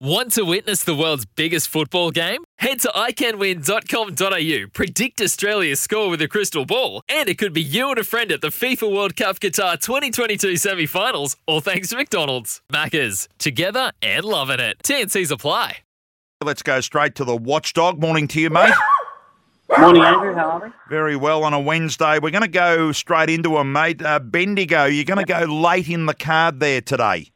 Want to witness the world's biggest football game? Head to iCanWin.com.au, predict Australia's score with a crystal ball, and it could be you and a friend at the FIFA World Cup Qatar 2022 semi finals, all thanks to McDonald's. Maccas, together and loving it. TNC's apply. Let's go straight to the watchdog. Morning to you, mate. Morning, Andrew. How are we? Very well on a Wednesday. We're going to go straight into a mate. Uh, Bendigo, you're going to go late in the card there today.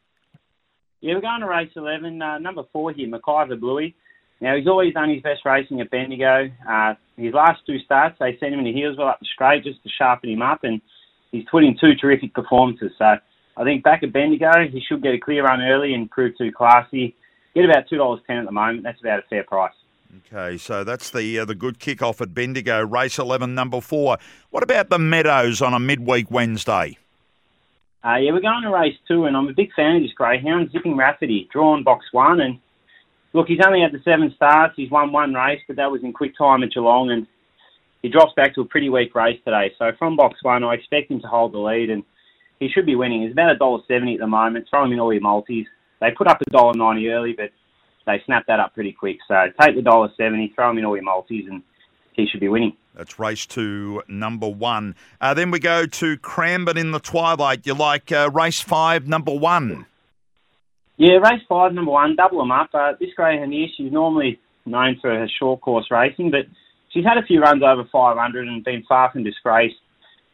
Yeah, we're going to race 11, uh, number four here, McIver Bluey. Now, he's always done his best racing at Bendigo. Uh, his last two starts, they sent him in the Healesville up the straight just to sharpen him up, and he's put in two terrific performances. So I think back at Bendigo, he should get a clear run early and prove too classy. Get about $2.10 at the moment. That's about a fair price. Okay, so that's the uh, the good kick-off at Bendigo, race 11, number four. What about the Meadows on a midweek Wednesday? Uh, yeah, we're going to race two, and I'm a big fan of this greyhound, Zipping Rafferty, drawn box one. And look, he's only had the seven starts. He's won one race, but that was in quick time at Geelong, and he drops back to a pretty weak race today. So from box one, I expect him to hold the lead, and he should be winning. He's about a dollar seventy at the moment. Throw him in all your multis. They put up a dollar ninety early, but they snapped that up pretty quick. So take the dollar seventy, throw him in all your multis, and he should be winning. That's race two, number one. Uh, then we go to Cranbourne in the twilight. You like uh, race five, number one? Yeah, race five, number one, double them up. Uh, this greyhound here, she's normally known for her short course racing, but she's had a few runs over 500 and been far from disgraced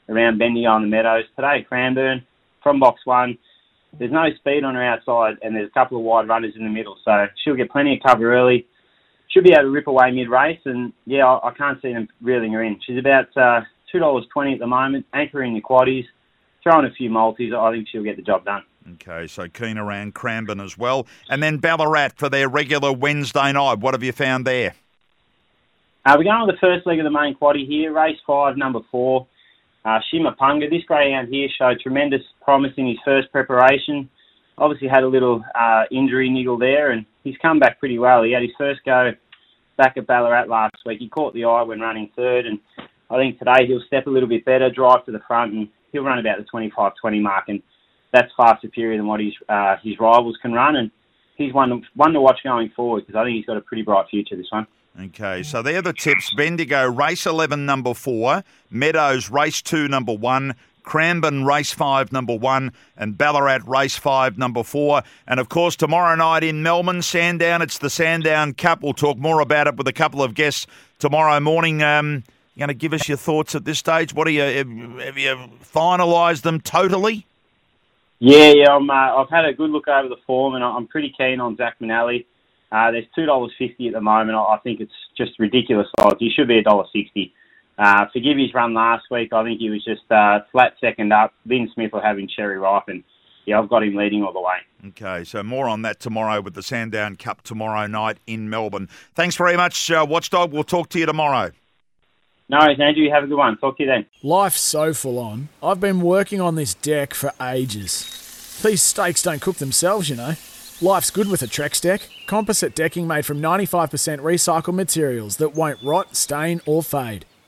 around Bendigo on the Meadows. Today, Cranbourne, from box one, there's no speed on her outside, and there's a couple of wide runners in the middle, so she'll get plenty of cover early should be able to rip away mid race, and yeah, I, I, can't see them reeling her in. She's about uh, two dollars twenty at the moment, anchoring the quaddies, throwing a few multis. I think she'll get the job done. Okay, so keen around Cranbourne as well, and then Ballarat for their regular Wednesday night. What have you found there? Uh, we're going on the first leg of the main quaddie here, race five, number four. Uh, Shima Punga. This greyhound here showed tremendous promise in his first preparation. Obviously had a little uh, injury niggle there, and he's come back pretty well. He had his first go back at Ballarat last week. He caught the eye when running third, and I think today he'll step a little bit better, drive to the front, and he'll run about the 25-20 mark, and that's far superior than what his uh, his rivals can run, and he's one one to watch going forward because I think he's got a pretty bright future this one. Okay, so they're the tips. Bendigo, race 11, number four. Meadows, race two, number one. Cranbourne Race 5, number 1, and Ballarat Race 5, number 4. And of course, tomorrow night in Melbourne, Sandown, it's the Sandown Cup. We'll talk more about it with a couple of guests tomorrow morning. Um, you going to give us your thoughts at this stage? What are you, have you finalised them totally? Yeah, yeah, I'm, uh, I've had a good look over the form, and I'm pretty keen on Zach Manelli. Uh, there's two dollars fifty at the moment. I think it's just ridiculous odds. He should be a dollar sixty. Uh, forgive his run last week. I think he was just uh, flat second up. Vin Smith will have him cherry ripe, and yeah, I've got him leading all the way. Okay, so more on that tomorrow with the Sandown Cup tomorrow night in Melbourne. Thanks very much, uh, Watchdog. We'll talk to you tomorrow. No worries, Andrew. Have a good one. Talk to you then. Life's so full on. I've been working on this deck for ages. These steaks don't cook themselves, you know. Life's good with a Trex deck. Composite decking made from 95% recycled materials that won't rot, stain, or fade.